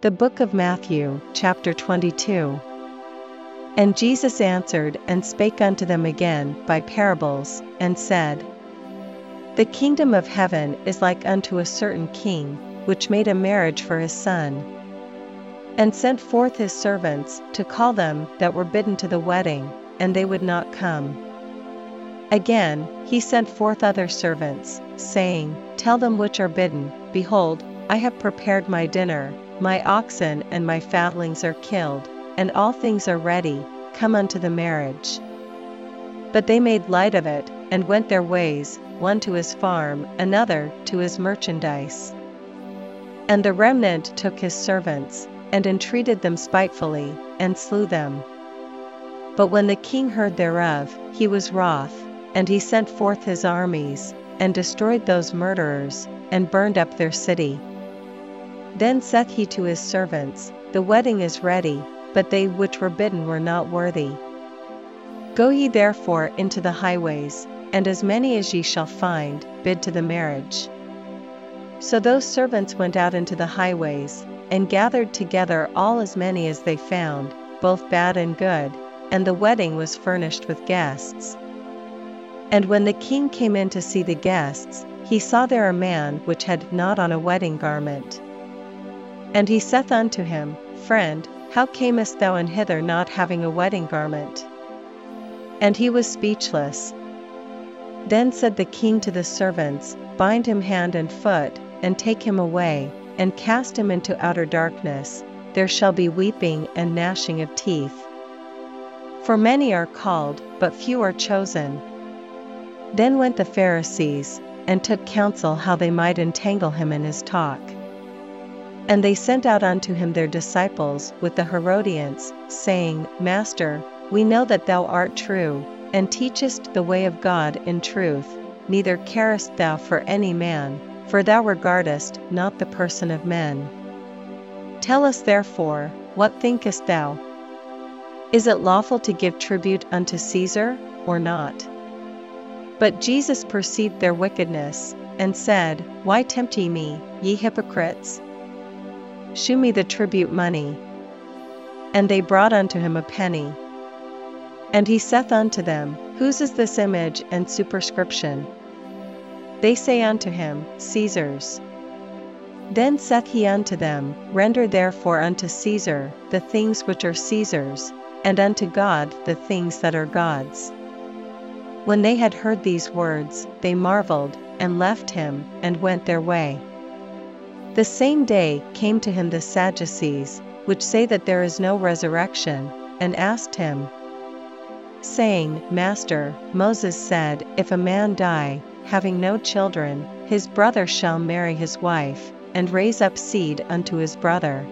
The book of Matthew, chapter 22. And Jesus answered and spake unto them again by parables, and said, The kingdom of heaven is like unto a certain king, which made a marriage for his son, and sent forth his servants to call them that were bidden to the wedding, and they would not come. Again, he sent forth other servants, saying, Tell them which are bidden, Behold, I have prepared my dinner, my oxen and my fatlings are killed, and all things are ready, come unto the marriage. But they made light of it, and went their ways, one to his farm, another to his merchandise. And the remnant took his servants, and entreated them spitefully, and slew them. But when the king heard thereof, he was wroth and he sent forth his armies, and destroyed those murderers, and burned up their city. Then saith he to his servants, The wedding is ready, but they which were bidden were not worthy. Go ye therefore into the highways, and as many as ye shall find, bid to the marriage. So those servants went out into the highways, and gathered together all as many as they found, both bad and good, and the wedding was furnished with guests. And when the king came in to see the guests, he saw there a man which had not on a wedding garment. And he saith unto him, Friend, how camest thou in hither not having a wedding garment? And he was speechless. Then said the king to the servants, Bind him hand and foot, and take him away, and cast him into outer darkness, there shall be weeping and gnashing of teeth. For many are called, but few are chosen. Then went the Pharisees, and took counsel how they might entangle him in his talk. And they sent out unto him their disciples with the Herodians, saying, Master, we know that thou art true, and teachest the way of God in truth, neither carest thou for any man, for thou regardest not the person of men. Tell us therefore, what thinkest thou? Is it lawful to give tribute unto Caesar, or not? But Jesus perceived their wickedness, and said, Why tempt ye me, ye hypocrites? Shew me the tribute money. And they brought unto him a penny. And he saith unto them, Whose is this image and superscription? They say unto him, Caesar's. Then saith he unto them, Render therefore unto Caesar the things which are Caesar's, and unto God the things that are God's. When they had heard these words, they marveled, and left him, and went their way. The same day came to him the Sadducees, which say that there is no resurrection, and asked him, saying, Master, Moses said, If a man die, having no children, his brother shall marry his wife, and raise up seed unto his brother.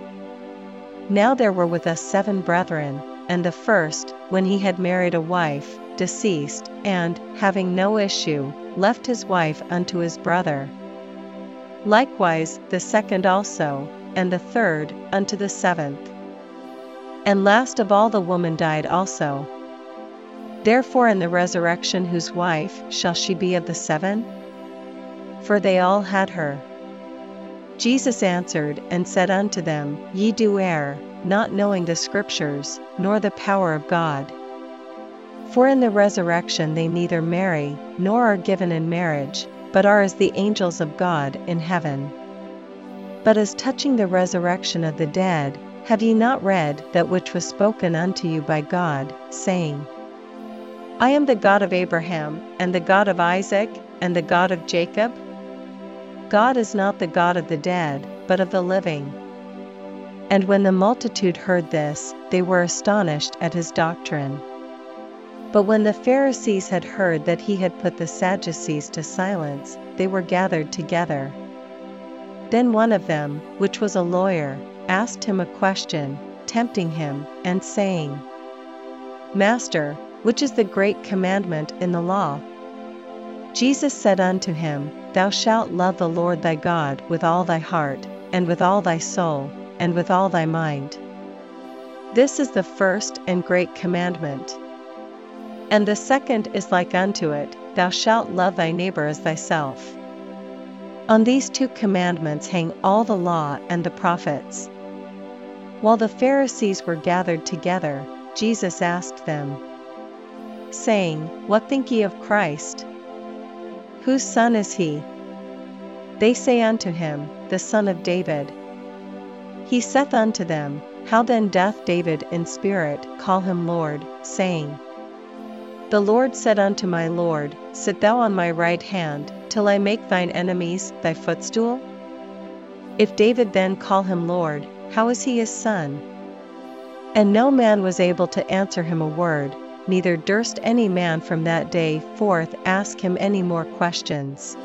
Now there were with us seven brethren, and the first, when he had married a wife, deceased, and, having no issue, left his wife unto his brother. Likewise the second also, and the third, unto the seventh. And last of all the woman died also. Therefore in the resurrection whose wife shall she be of the seven? For they all had her. Jesus answered and said unto them, Ye do err, not knowing the Scriptures, nor the power of God. For in the resurrection they neither marry, nor are given in marriage, but are as the angels of God in heaven. But as touching the resurrection of the dead, have ye not read that which was spoken unto you by God, saying, I am the God of Abraham, and the God of Isaac, and the God of Jacob? God is not the God of the dead, but of the living. And when the multitude heard this, they were astonished at his doctrine. But when the Pharisees had heard that he had put the Sadducees to silence, they were gathered together. Then one of them, which was a lawyer, asked him a question, tempting him, and saying, Master, which is the great commandment in the law? Jesus said unto him, Thou shalt love the Lord thy God with all thy heart, and with all thy soul, and with all thy mind. This is the first and great commandment. And the second is like unto it, Thou shalt love thy neighbor as thyself. On these two commandments hang all the law and the prophets. While the Pharisees were gathered together, Jesus asked them, saying, What think ye of Christ? Whose son is he? They say unto him, The son of David. He saith unto them, How then doth David in spirit call him Lord, saying, The Lord said unto my Lord, Sit thou on my right hand, till I make thine enemies thy footstool? If David then call him Lord, how is he his son? And no man was able to answer him a word, neither durst any man from that day forth ask him any more questions.